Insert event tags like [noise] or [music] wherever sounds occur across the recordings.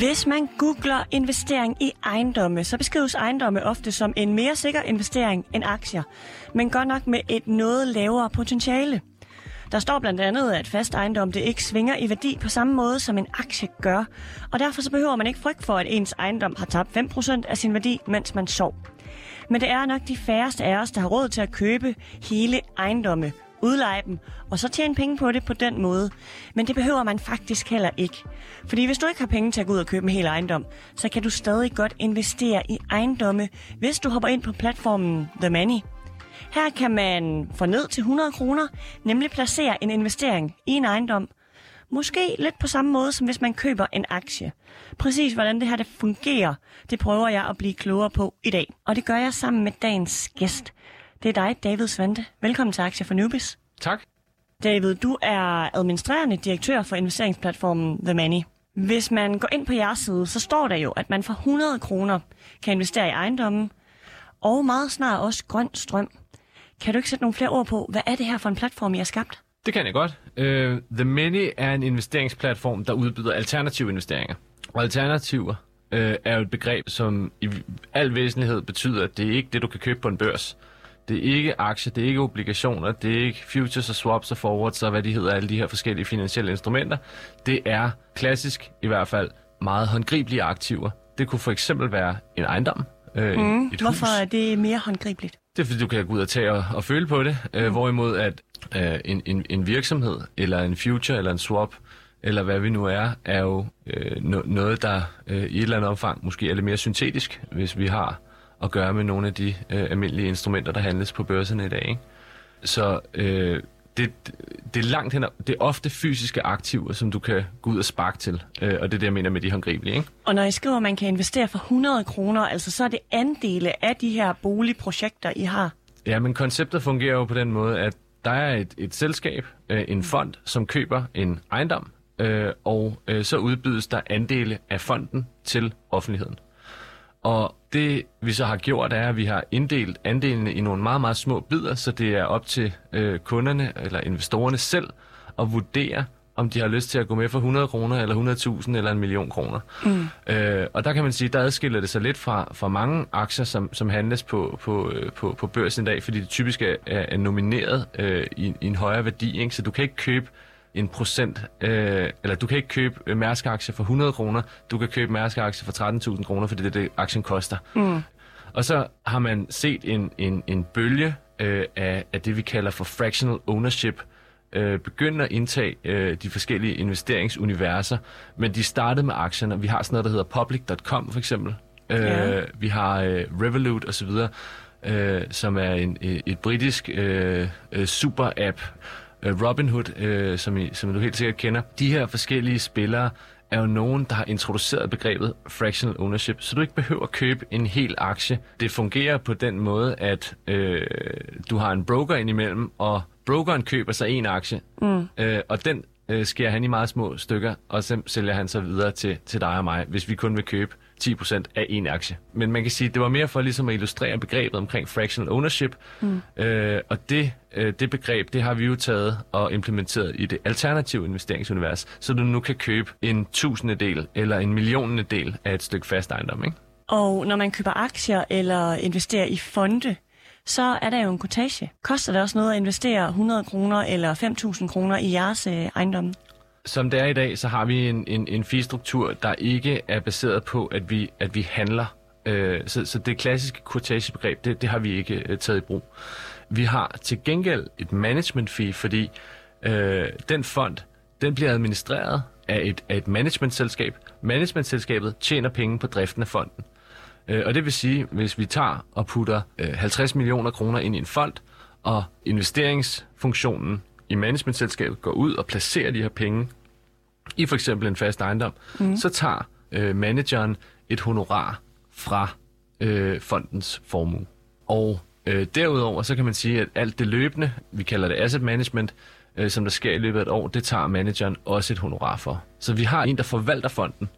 Hvis man googler investering i ejendomme, så beskrives ejendomme ofte som en mere sikker investering end aktier, men godt nok med et noget lavere potentiale. Der står blandt andet, at fast ejendom det ikke svinger i værdi på samme måde, som en aktie gør, og derfor så behøver man ikke frygt for, at ens ejendom har tabt 5% af sin værdi, mens man sov. Men det er nok de færreste af os, der har råd til at købe hele ejendomme, udleje dem, og så tjene penge på det på den måde. Men det behøver man faktisk heller ikke. Fordi hvis du ikke har penge til at gå ud og købe en hel ejendom, så kan du stadig godt investere i ejendomme, hvis du hopper ind på platformen The Money. Her kan man få ned til 100 kroner, nemlig placere en investering i en ejendom. Måske lidt på samme måde, som hvis man køber en aktie. Præcis hvordan det her det fungerer, det prøver jeg at blive klogere på i dag. Og det gør jeg sammen med dagens gæst. Det er dig, David Svante. Velkommen til Aktier for Newbies. Tak. David, du er administrerende direktør for investeringsplatformen The Money. Hvis man går ind på jeres side, så står der jo, at man for 100 kroner kan investere i ejendommen, og meget snart også grøn strøm. Kan du ikke sætte nogle flere ord på, hvad er det her for en platform, I har skabt? Det kan jeg godt. Uh, The Many er en investeringsplatform, der udbyder alternative investeringer. Og alternativer uh, er jo et begreb, som i al væsentlighed betyder, at det er ikke det, du kan købe på en børs. Det er ikke aktier, det er ikke obligationer, det er ikke futures og swaps og forwards og hvad de hedder, alle de her forskellige finansielle instrumenter. Det er klassisk, i hvert fald, meget håndgribelige aktiver. Det kunne for eksempel være en ejendom, øh, Mm. et Hvorfor hus. er det mere håndgribeligt? Det er fordi, du kan gå ud og tage og, og føle på det. Øh, hvorimod at øh, en, en, en virksomhed, eller en future, eller en swap, eller hvad vi nu er, er jo øh, no, noget, der øh, i et eller andet omfang måske er lidt mere syntetisk, hvis vi har at gøre med nogle af de øh, almindelige instrumenter, der handles på børserne i dag. Ikke? Så øh, det, det er langt hen, det er ofte fysiske aktiver, som du kan gå ud og sparke til, øh, og det er det, jeg mener med de håndgribelige. Ikke? Og når I skriver, at man kan investere for 100 kroner, altså så er det andele af de her boligprojekter, I har. Ja, men konceptet fungerer jo på den måde, at der er et, et selskab, øh, en fond, som køber en ejendom, øh, og øh, så udbydes der andele af fonden til offentligheden. Og det vi så har gjort er, at vi har inddelt andelene i nogle meget, meget små bidder, så det er op til øh, kunderne eller investorerne selv at vurdere, om de har lyst til at gå med for 100 kroner, eller 100.000, eller en million kroner. Mm. Øh, og der kan man sige, der adskiller det sig lidt fra, fra mange aktier, som, som handles på, på, øh, på, på børsen i dag, fordi det typisk er, er er nomineret øh, i, i en højere værdi, ikke? så du kan ikke købe en procent, øh, eller du kan ikke købe øh, Mærsk-aktier for 100 kroner, du kan købe Mærsk-aktier for 13.000 kroner, fordi det er det, aktien koster. Mm. Og så har man set en, en, en bølge øh, af, af det, vi kalder for fractional ownership, øh, begynde at indtage øh, de forskellige investeringsuniverser, men de startede med aktierne. Vi har sådan noget, der hedder public.com for eksempel. Øh. Vi har øh, Revolut osv., øh, som er en, et, et britisk øh, øh, super-app. Øh, Robinhood, øh, som, I, som du helt sikkert kender. De her forskellige spillere er jo nogen, der har introduceret begrebet fractional ownership, så du ikke behøver at købe en hel aktie. Det fungerer på den måde, at øh, du har en broker indimellem, og brokeren køber sig en aktie, mm. øh, og den øh, skærer han i meget små stykker, og så sælger han så videre til, til dig og mig, hvis vi kun vil købe 10% af en aktie. Men man kan sige, at det var mere for ligesom at illustrere begrebet omkring fractional ownership, mm. øh, og det, øh, det begreb, det har vi jo taget og implementeret i det alternative investeringsunivers, så du nu kan købe en tusindedel eller en millionende del af et stykke fast ejendom, ikke? Og når man køber aktier eller investerer i fonde, så er der jo en kortage. Koster det også noget at investere 100 kroner eller 5.000 kroner i jeres øh, ejendom? Som det er i dag, så har vi en, en, en fee-struktur, der ikke er baseret på, at vi, at vi handler. Øh, så, så det klassiske kortagebegreb, det, det har vi ikke øh, taget i brug. Vi har til gengæld et management fee, fordi øh, den fond, den bliver administreret af et, af et managementselskab. Managementselskabet tjener penge på driften af fonden. Øh, og det vil sige, hvis vi tager og putter øh, 50 millioner kroner ind i en fond, og investeringsfunktionen i managementselskabet går ud og placerer de her penge i for eksempel en fast ejendom, mm. så tager øh, manageren et honorar fra øh, fondens formue. Og øh, derudover så kan man sige, at alt det løbende, vi kalder det asset management, øh, som der sker i løbet af et år, det tager manageren også et honorar for. Så vi har en, der forvalter fonden.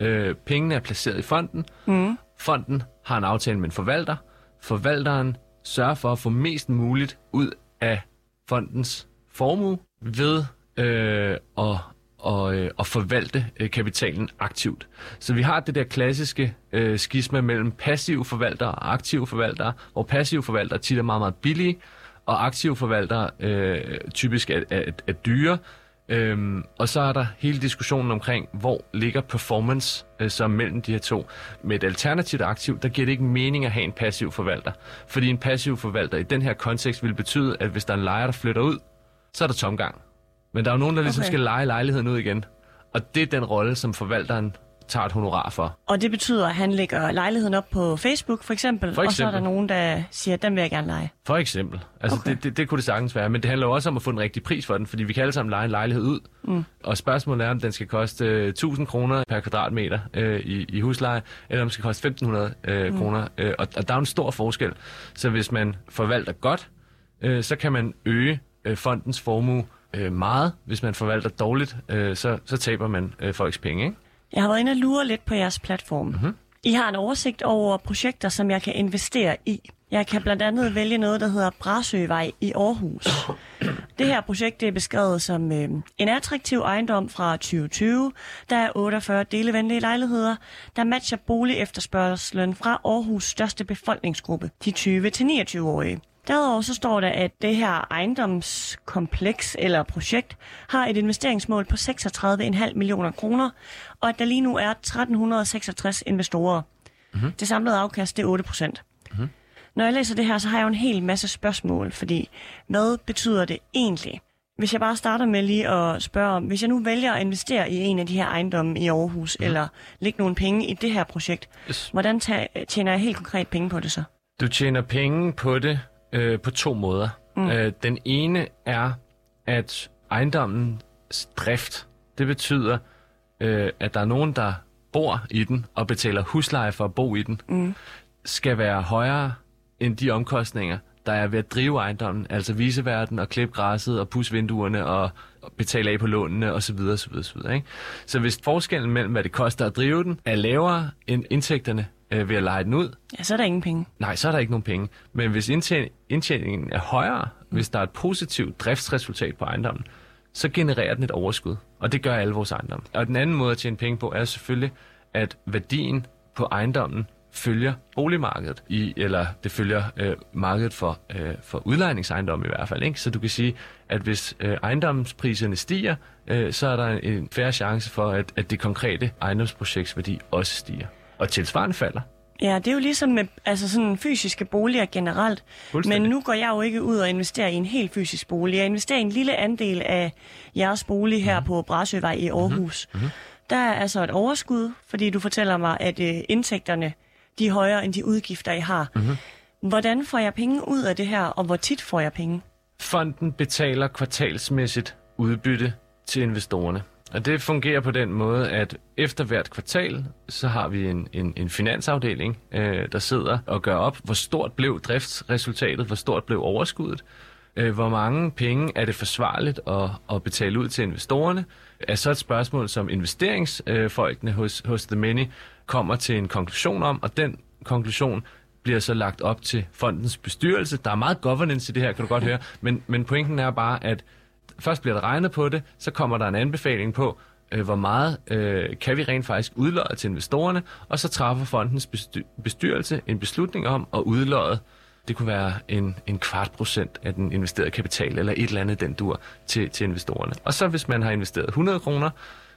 Øh, pengene er placeret i fonden. Mm. Fonden har en aftale med en forvalter. Forvalteren sørger for at få mest muligt ud af fondens formue ved øh, at, at, øh, at forvalte øh, kapitalen aktivt. Så vi har det der klassiske øh, skisma mellem passive forvaltere og aktive forvaltere, hvor passive forvaltere tit er meget, meget billige, og aktive forvaltere øh, typisk er, er, er dyre. Øhm, og så er der hele diskussionen omkring, hvor ligger performance øh, så mellem de her to. Med et alternativt aktiv, der giver det ikke mening at have en passiv forvalter. Fordi en passiv forvalter i den her kontekst vil betyde, at hvis der er en lejer, der flytter ud, så er der tomgang. Men der er jo nogen, der ligesom okay. skal lege lejligheden ud igen. Og det er den rolle, som forvalteren tager et honorar for. Og det betyder, at han lægger lejligheden op på Facebook for eksempel, For og så er der eksempel. nogen, der siger, at den vil jeg gerne lege. For eksempel. Altså, Okay. det, det, det kunne det sagtens være. Men det handler jo også om at få en rigtig pris for den, fordi vi kan alle sammen lege en lejlighed ud. Mm. Og spørgsmålet er, om den skal koste øh, 1000 kroner per kvadratmeter øh, i, i husleje, eller om den skal koste 1500 øh, mm. kroner. Øh, og, og der er en stor forskel. Så hvis man forvalter godt, øh, så kan man øge øh, fondens formue øh, meget. Hvis man forvalter dårligt, øh, så, så taber man øh, folks penge. Ikke? Jeg har været inde og lure lidt på jeres platform. Mm-hmm. I har en oversigt over projekter, som jeg kan investere i. Jeg kan blandt andet vælge noget, der hedder Brasøvej i Aarhus. [coughs] Det her projekt det er beskrevet som øh, en attraktiv ejendom fra 2020. Der er 48 delevenlige lejligheder, der matcher bolig efterspørgselen fra Aarhus største befolkningsgruppe, de 20-29-årige. Derudover så står der, at det her ejendomskompleks eller projekt har et investeringsmål på 36,5 millioner kroner, og at der lige nu er 1366 investorer. Mm-hmm. Det samlede afkast det er 8 procent. Mm-hmm. Når jeg læser det her, så har jeg jo en hel masse spørgsmål, fordi hvad betyder det egentlig? Hvis jeg bare starter med lige at spørge om, hvis jeg nu vælger at investere i en af de her ejendomme i Aarhus, mm. eller lægge nogle penge i det her projekt, Yes. hvordan tjener jeg helt konkret penge på det så? Du tjener penge på det øh, på to måder. Mm. Øh, den ene er, at ejendommens drift, det betyder, øh, at der er nogen, der bor i den og betaler husleje for at bo i den, mm. skal være højere end de omkostninger, der er ved at drive ejendommen, altså viseverden og klippe græsset og pusse vinduerne og betale af på lånene osv. osv., osv. Ikke? Så hvis forskellen mellem, hvad det koster at drive den, er lavere end indtægterne øh, ved at lege den ud, Ja, så er der ingen penge. Nej, så er der ikke nogen penge. Men hvis indtjening, indtjeningen er højere, hvis der er et positivt driftsresultat på ejendommen, så genererer den et overskud. Og det gør alle vores ejendomme. Og den anden måde at tjene penge på er selvfølgelig, at værdien på ejendommen følger boligmarkedet, i, eller det følger øh, markedet for, øh, for udlejningsejendomme i hvert fald. Ikke? Så du kan sige, at hvis øh, ejendomspriserne stiger, øh, så er der en, en færre chance for, at, at det konkrete ejendomsprojekts værdi også stiger. Og tilsvarende falder. Ja, det er jo ligesom med altså sådan fysiske boliger generelt. Men nu går jeg jo ikke ud og investerer i en helt fysisk bolig. Jeg investerer i en lille andel af jeres bolig her mm. på Brasøvej i Aarhus. Mm-hmm. Der er altså et overskud, fordi du fortæller mig, at øh, indtægterne de er højere end de udgifter, I har. Mm-hmm. Hvordan får jeg penge ud af det her, og hvor tit får jeg penge? Fonden betaler kvartalsmæssigt udbytte til investorerne. Og det fungerer på den måde, at efter hvert kvartal, så har vi en, en, en finansafdeling, øh, der sidder og gør op, hvor stort blev driftsresultatet, hvor stort blev overskuddet, øh, hvor mange penge er det forsvarligt at, at betale ud til investorerne, er så et spørgsmål, som investeringsfolkene hos, hos The Many kommer til en konklusion om, og den konklusion bliver så lagt op til fondens bestyrelse. Der er meget governance i det her, kan du godt høre, men, men pointen er bare, at først bliver der regnet på det, så kommer der en anbefaling på, øh, hvor meget øh, kan vi rent faktisk udløje til investorerne, og så træffer fondens bestyrelse en beslutning om at udløje, det kunne være en, en kvart procent af den investerede kapital, eller et eller andet den dur til, til investorerne. Og så hvis man har investeret 100 kroner,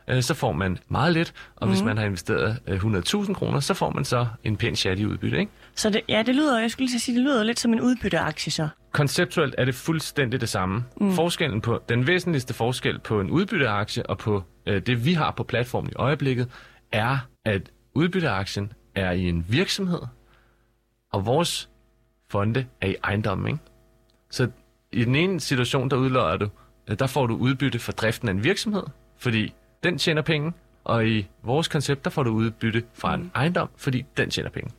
øh, så får man meget lidt, og hvis man har investeret øh, 100.000 kroner, så får man så en pæn chat i udbytte, ikke? Så det, ja, det lyder, jeg skulle lige sige, det lyder lidt som en udbytteaktie så. Konceptuelt er det fuldstændig det samme. Mm. Forskellen på, den væsentligste forskel på en udbytteaktie og på øh, det, vi har på platformen i øjeblikket, er, at udbytteaktien er i en virksomhed, og vores fonde er i ejendommen. Ikke? Så i den ene situation, der udløjer du, øh, der får du udbytte for driften af en virksomhed, fordi den tjener penge, og i vores koncept, der får du udbytte fra en ejendom, fordi den tjener penge.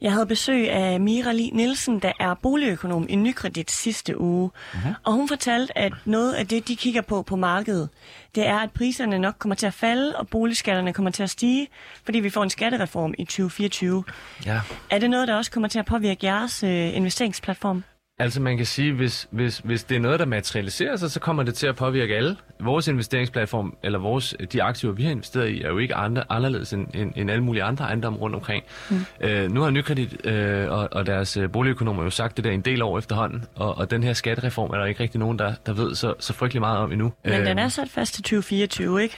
Jeg havde besøg af Mira Li Nielsen, der er boligøkonom i Nykredit sidste uge. Mm-hmm. Og hun fortalte, at noget af det, de kigger på på markedet, det er, at priserne nok kommer til at falde, og boligskatterne kommer til at stige, fordi vi får en skattereform i 2024. Ja. Er det noget, der også kommer til at påvirke jeres øh, investeringsplatform? Altså man kan sige, hvis, hvis, hvis det er noget, der materialiserer sig, så kommer det til at påvirke alle. Vores investeringsplatform, eller vores, de aktiver, vi har investeret i, er jo ikke andre, anderledes end, end, end alle mulige andre ejendomme rundt omkring. Mm. Øh, nu har Nykredit øh, og, og deres øh, boligøkonomer jo sagt det der en del år efterhånden, og, og den her skattereform er der ikke rigtig nogen, der, der ved så, så frygtelig meget om endnu. Men øh, den er sat fast til 2024, ikke?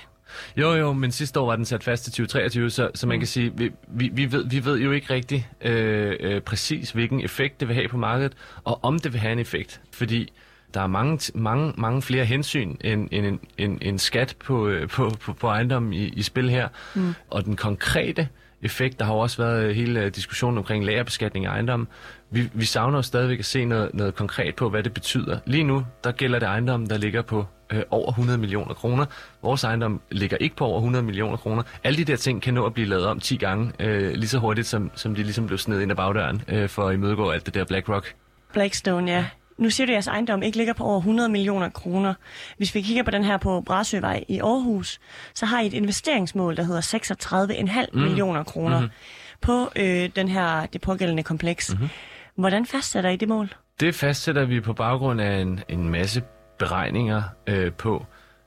Jo, jo, men sidste år var den sat fast til 2023, så, så man mm. kan sige, vi, vi, vi, ved, vi ved jo ikke rigtig øh, øh, præcis, hvilken effekt det vil have på markedet, og om det vil have en effekt. Fordi der er mange, mange, mange flere hensyn end, end en, en, en skat på, øh, på, på, på ejendom i, i spil her. Mm. Og den konkrete effekt, der har også været hele diskussionen omkring lagerbeskatning af ejendom. Vi, vi savner jo stadigvæk at se noget, noget konkret på, hvad det betyder. Lige nu, der gælder det ejendom, der ligger på øh, over 100 millioner kroner. Vores ejendom ligger ikke på over 100 millioner kroner. Alle de der ting kan nå at blive lavet om 10 gange, øh, lige så hurtigt, som, som de ligesom blev sned ind ad bagdøren, øh, for at imødegå alt det der BlackRock. Blackstone, ja. Nu siger du, at jeres ejendom ikke ligger på over 100 millioner kroner. Hvis vi kigger på den her på Brasøvej i Aarhus, så har I et investeringsmål, der hedder 36,5 mm. millioner kroner mm-hmm. på øh, den her, det pågældende kompleks. Mm-hmm. Hvordan fastsætter I det mål? Det fastsætter vi på baggrund af en, en masse beregninger øh, på,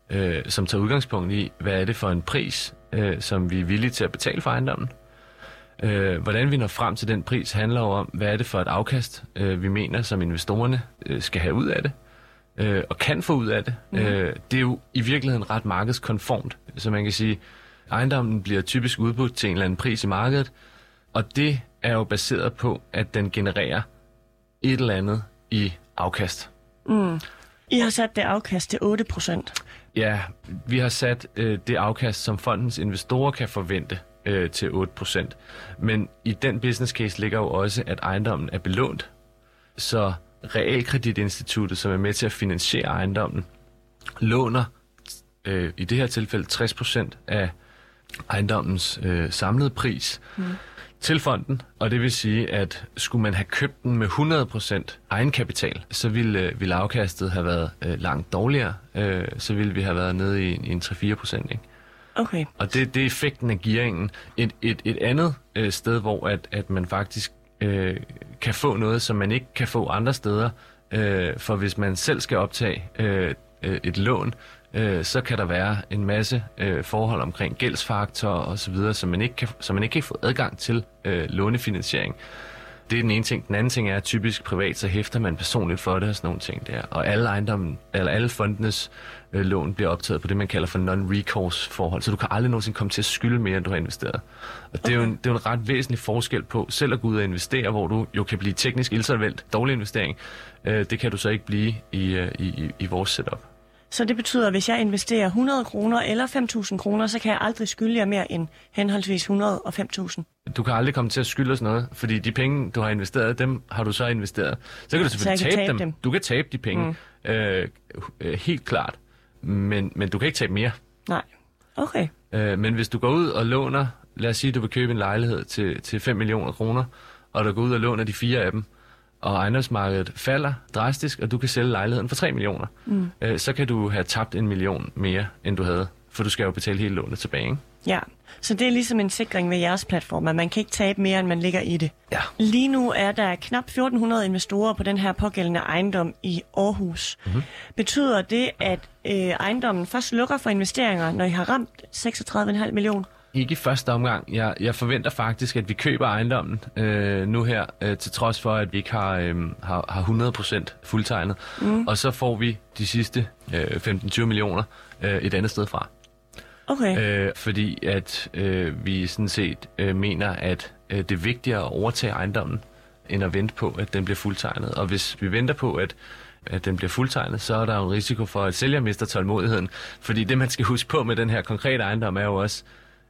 øh, som tager udgangspunkt i, hvad er det for en pris, øh, som vi er villige til at betale for ejendommen. Øh, hvordan vi når frem til den pris handler om, hvad er det for et afkast, øh, vi mener, som investorerne øh, skal have ud af det, øh, og kan få ud af det. Mm. Øh, det er jo i virkeligheden ret markedskonformt, så man kan sige, ejendommen bliver typisk udbudt til en eller anden pris i markedet, og det er jo baseret på, at den genererer et eller andet i afkast. Mm. I har sat det afkast til 8 procent. Ja, vi har sat øh, det afkast, som fondens investorer kan forvente øh, til 8 procent. Men i den business case ligger jo også, at ejendommen er belånt. Så realkreditinstituttet, som er med til at finansiere ejendommen, låner øh, i det her tilfælde 60 procent af ejendommens øh, samlede pris. Mm til fonden, og det vil sige, at skulle man have købt den med 100% egenkapital, så ville, øh, ville afkastet have været øh, langt dårligere. Øh, så ville vi have været nede i, i en 3-4%. Ikke? Okay. Og det, det er effekten af gearingen. Et, et, et andet øh, sted, hvor at, at man faktisk øh, kan få noget, som man ikke kan få andre steder, øh, for hvis man selv skal optage øh, øh et lån, øh, så kan der være en masse øh, forhold omkring gældsfaktor og så videre, som man ikke kan, som man ikke kan få adgang til øh, lånefinansiering. Det er den ene ting. Den anden ting er, at typisk privat, så hæfter man personligt for det og sådan nogle ting der. Og alle ejendommen, eller alle fondenes øh, lån bliver optaget på det, man kalder for non-recourse forhold. Så du kan aldrig nogensinde komme til at skylde mere, end du har investeret. Og det er, jo en, det er jo en ret væsentlig forskel på selv at gå ud og investere, hvor du jo kan blive teknisk insolvent, dårlig investering. Øh, det kan du så ikke blive i, øh, i, i, i vores setup. Så det betyder, at hvis jeg investerer 100 kroner eller 5.000 kroner, så kan jeg aldrig skylde jer mere end henholdsvis 100 og 5.000. Du kan aldrig komme til at skylde os noget, fordi de penge, du har investeret, dem har du så investeret. Så kan du selvfølgelig tabe, tabe dem. dem. Du kan tabe de penge, mm. øh, øh, helt klart. Men, men du kan ikke tabe mere. Nej, okay. Øh, men hvis du går ud og låner, lad os sige, at du vil købe en lejlighed til, til 5 millioner kroner, og du går ud og låner de fire af dem, og ejendomsmarkedet falder drastisk, og du kan sælge lejligheden for 3 millioner, mm. øh, så kan du have tabt en million mere, end du havde. For du skal jo betale hele lånet tilbage, ikke? Ja, så det er ligesom en sikring ved jeres platform, at man kan ikke tabe mere, end man ligger i det. Ja. Lige nu er der knap 1400 investorer på den her pågældende ejendom i Aarhus. Mm-hmm. Betyder det, at øh, ejendommen først lukker for investeringer, når I har ramt 36,5 millioner? Ikke i første omgang. Jeg, jeg forventer faktisk, at vi køber ejendommen øh, nu her, øh, til trods for, at vi ikke har, øh, har, har 100% fuldtegnet. Mm. Og så får vi de sidste øh, 15-20 millioner øh, et andet sted fra. Okay. Øh, fordi at øh, vi sådan set øh, mener, at øh, det er vigtigere at overtage ejendommen, end at vente på, at den bliver fuldtegnet. Og hvis vi venter på, at at den bliver fuldtegnet, så er der jo en risiko for, at sælger mister tålmodigheden. Fordi det, man skal huske på med den her konkrete ejendom, er jo også,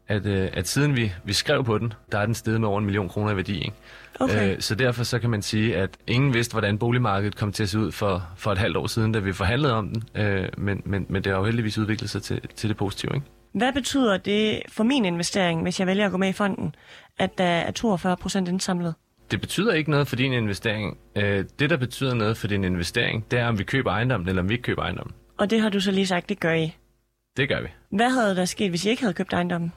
at, øh, at siden vi, vi skrev på den, der er den steget med over en million kroner i værdi. Ikke? Okay. Øh, så derfor så kan man sige, at ingen vidste, hvordan boligmarkedet kom til at se ud for, for et halvt år siden, da vi forhandlede om den. Øh, men, men, men det har jo heldigvis udviklet sig til, til det positive. Ikke? Hvad betyder det for min investering, hvis jeg vælger at gå med i fonden, at der er 42 procent indsamlet? Det betyder ikke noget for din investering. Øh, det, der betyder noget for din investering, det er, om vi køber ejendommen, eller om vi ikke køber ejendommen. Og det har du så lige sagt, det gør I? Det gør vi. Hvad havde der sket, hvis I ikke havde købt ejendommen?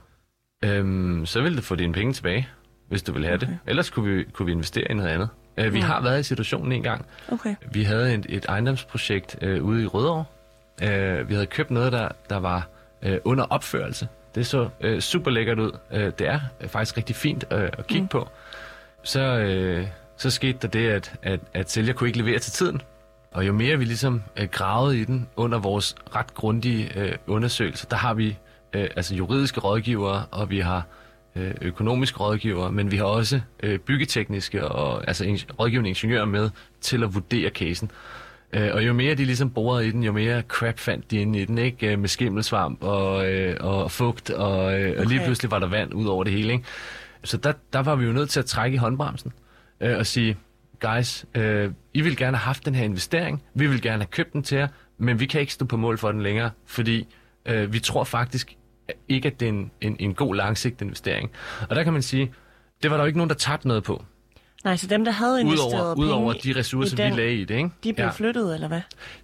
Øhm, så ville du få dine penge tilbage, hvis du vil have okay. det. Ellers kunne vi, kunne vi investere i noget andet. Øh, vi Mm. har været i situationen en gang. Okay. Vi havde et, et ejendomsprojekt øh, ude i Rødovre. Øh, vi havde købt noget, der, der var øh, under opførelse. Det så øh, super lækkert ud. Øh, det er øh, faktisk rigtig fint øh, at kigge mm. på. Så, øh, så skete der det, at, at, at sælger kunne ikke levere til tiden. Og jo mere vi ligesom øh, gravede i den under vores ret grundige øh, undersøgelse, der har vi øh, altså juridiske rådgivere, og vi har øh, økonomiske rådgivere, men vi har også øh, byggetekniske og altså ing- rådgivende ingeniører med til at vurdere casen. Øh, og jo mere de ligesom borede i den, jo mere crap fandt de inde i den, ikke? Øh, Med skimmelsvamp og, øh, og fugt, og, øh, og lige Okay. pludselig var der vand ud over det hele, ikke? Så der, der var vi jo nødt til at trække i håndbremsen øh, og sige, guys, øh, I vil gerne have haft den her investering, vi vil gerne have købt den til jer, men vi kan ikke stå på mål for den længere, fordi øh, vi tror faktisk ikke, at det er en, en, en god langsigtet investering. Og der kan man sige, det var der jo ikke nogen, der tabte noget på, Nej, så dem, der havde investeret udover, penge udover de ressourcer, den, vi lagde i det. Ikke? de blev ja. flyttet, eller hvad?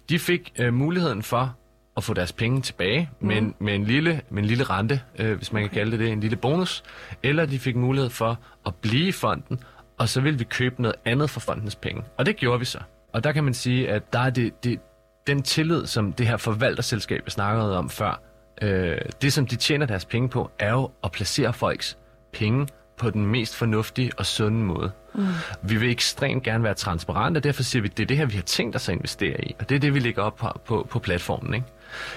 De fik øh, muligheden for at få deres penge tilbage mm. med, en, med, en lille, med en lille rente, øh, hvis man kan kalde det det, en lille bonus. Eller de fik mulighed for at blive i fonden, og så ville vi købe noget andet for fondens penge. Og det gjorde vi så. Og der kan man sige, at der er det, det, den tillid, som det her forvalterselskab, jeg snakkede om før, øh, det som de tjener deres penge på, er jo at placere folks penge på den mest fornuftige og sunde måde. Mm. Vi vil ekstremt gerne være transparente, og derfor siger vi, at det er det her, vi har tænkt os at investere i. Og det er det, vi lægger op på, på, på platformen. Ikke?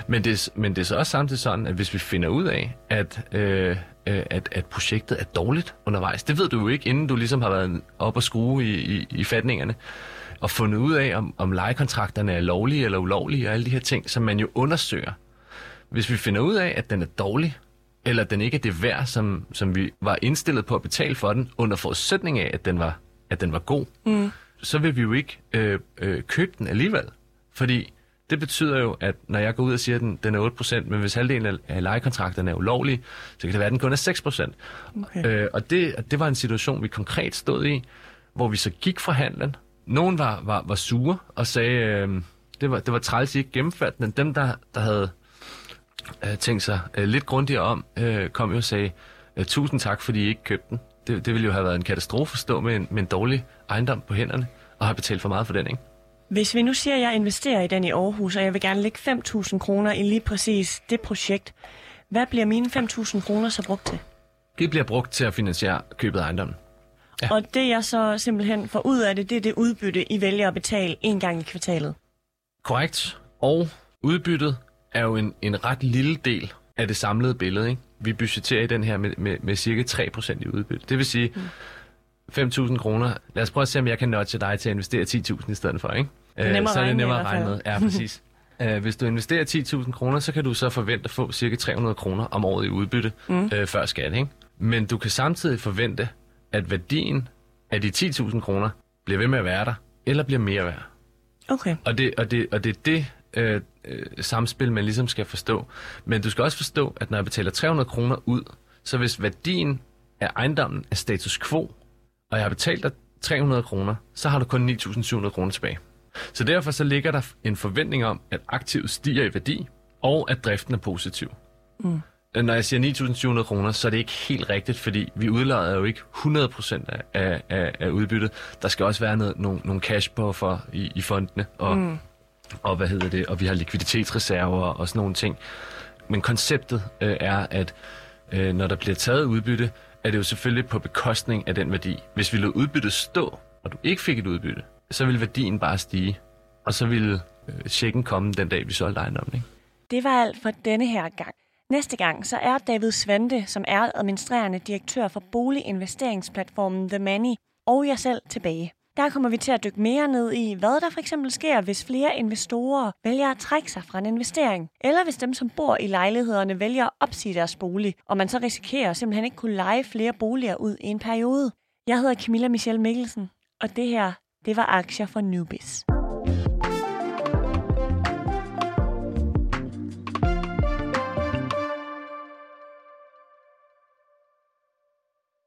Men, det, er- men det er så også samtidig sådan, at hvis vi finder ud af, at, øh, øh, at, at projektet er dårligt undervejs, det ved du jo ikke, inden du ligesom har været op og skrue i, i, i fatningerne, og fundet ud af, om, om lejekontrakterne er lovlige eller ulovlige, og alle de her ting, som man jo undersøger. Hvis vi finder ud af, at den er dårlig, eller den ikke er det værd, som, som vi var indstillet på at betale for den, under forudsætning af, at den var, at den var god, mm. så vil vi jo ikke øh, øh, købe den alligevel. Fordi det betyder jo, at når jeg går ud og siger, at den, den er 8%, men hvis halvdelen af, lejekontrakterne er ulovlige, så kan det være, at den kun er 6%. Okay. Øh, og det, det var en situation, vi konkret stod i, hvor vi så gik fra handlen. Nogen var, var, var sure og sagde, øh, det, var, det var træls, I ikke gennemførte den. Dem, der, der havde øh, tænkt sig øh, lidt grundigere om, øh, kom jo og sagde, øh, tusind tak, fordi I ikke købte den. Det, det ville jo have været en katastrofe at stå med en, med en dårlig ejendom på hænderne og have betalt for meget for den, ikke? Hvis vi nu siger, at jeg investerer i den i Aarhus, og jeg vil gerne lægge 5.000 kroner i lige præcis det projekt, hvad bliver mine 5.000 kroner så brugt til? Det bliver brugt til at finansiere købet af ejendommen. Ja. Og det jeg så simpelthen får ud af det, det er det udbytte, I vælger at betale en gang i kvartalet. Korrekt. Og udbyttet er jo en, en ret lille del af det samlede billede. Ikke? Vi budgeterer i den her med, med, med cirka 3% i udbytte. Det vil sige mm. 5.000 kroner. Lad os prøve at se, om jeg kan nudge dig til at investere 10.000 i stedet for. Ikke? er nemmere Øh, så er det nemmere at regne med. Ja, præcis. Uh, [laughs] hvis du investerer 10.000 kroner, så kan du så forvente at få cirka 300 kroner om året i udbytte mm. uh, før skat. Ikke? Men du kan samtidig forvente, at værdien af de 10.000 kroner bliver ved med at være der, eller bliver mere værd. Okay. Og det, og det, og det er det øh, øh, samspil, man ligesom skal forstå. Men du skal også forstå, at når jeg betaler 300 kroner ud, så hvis værdien af ejendommen er status quo, og jeg har betalt dig 300 kroner, så har du kun 9.700 kroner tilbage. Så derfor så ligger der en forventning om, at aktivet stiger i værdi, og at driften er positiv. Mm. Når jeg siger 9.700 kroner, så er det ikke helt rigtigt, fordi vi udlader jo ikke 100% af, af, af, udbyttet. Der skal også være noget, nogle, nogle cash buffer i, i fondene, og, mm og hvad hedder det, og vi har likviditetsreserver og sådan nogle ting. Men konceptet øh, er, at øh, når der bliver taget udbytte, er det jo selvfølgelig på bekostning af den værdi. Hvis vi lod udbyttet stå, og du ikke fik et udbytte, så vil værdien bare stige, og så vil øh, checken komme den dag, vi solgte ejendommen. Ikke? Det var alt for denne her gang. Næste gang så er David Svante, som er administrerende direktør for boliginvesteringsplatformen The Money, og jeg selv tilbage. Der kommer vi til at dykke mere ned i, hvad der for eksempel sker, hvis flere investorer vælger at trække sig fra en investering, eller hvis dem, som bor i lejlighederne, vælger at opsige deres bolig, og man så risikerer at simpelthen ikke kunne lege flere boliger ud i en periode. Jeg hedder Camilla Michelle Mikkelsen, og det her, det var Aktier for Newbies.